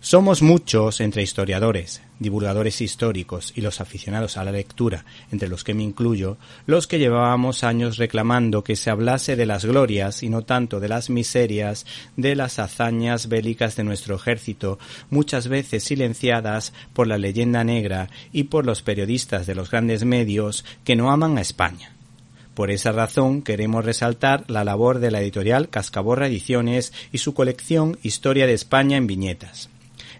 Somos muchos entre historiadores, divulgadores históricos y los aficionados a la lectura, entre los que me incluyo, los que llevábamos años reclamando que se hablase de las glorias y no tanto de las miserias, de las hazañas bélicas de nuestro ejército, muchas veces silenciadas por la leyenda negra y por los periodistas de los grandes medios que no aman a España. Por esa razón queremos resaltar la labor de la editorial Cascaborra Ediciones y su colección Historia de España en viñetas.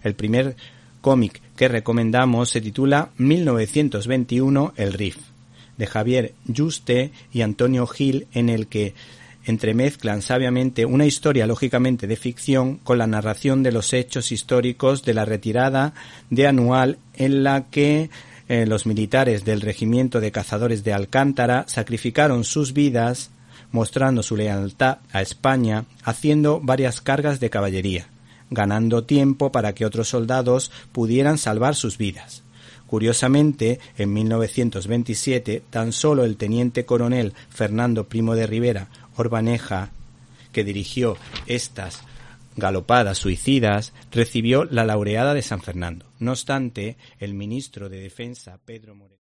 El primer cómic que recomendamos se titula 1921 El Riff, de Javier Juste y Antonio Gil, en el que entremezclan sabiamente una historia lógicamente de ficción con la narración de los hechos históricos de la retirada de Anual en la que eh, los militares del regimiento de cazadores de Alcántara sacrificaron sus vidas mostrando su lealtad a España haciendo varias cargas de caballería ganando tiempo para que otros soldados pudieran salvar sus vidas. Curiosamente, en 1927, tan solo el teniente coronel Fernando Primo de Rivera Orbaneja, que dirigió estas galopadas suicidas, recibió la laureada de San Fernando. No obstante, el ministro de Defensa, Pedro Moreno.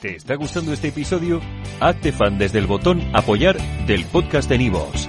¿Te está gustando este episodio? Hazte fan desde el botón Apoyar del podcast de Nivos.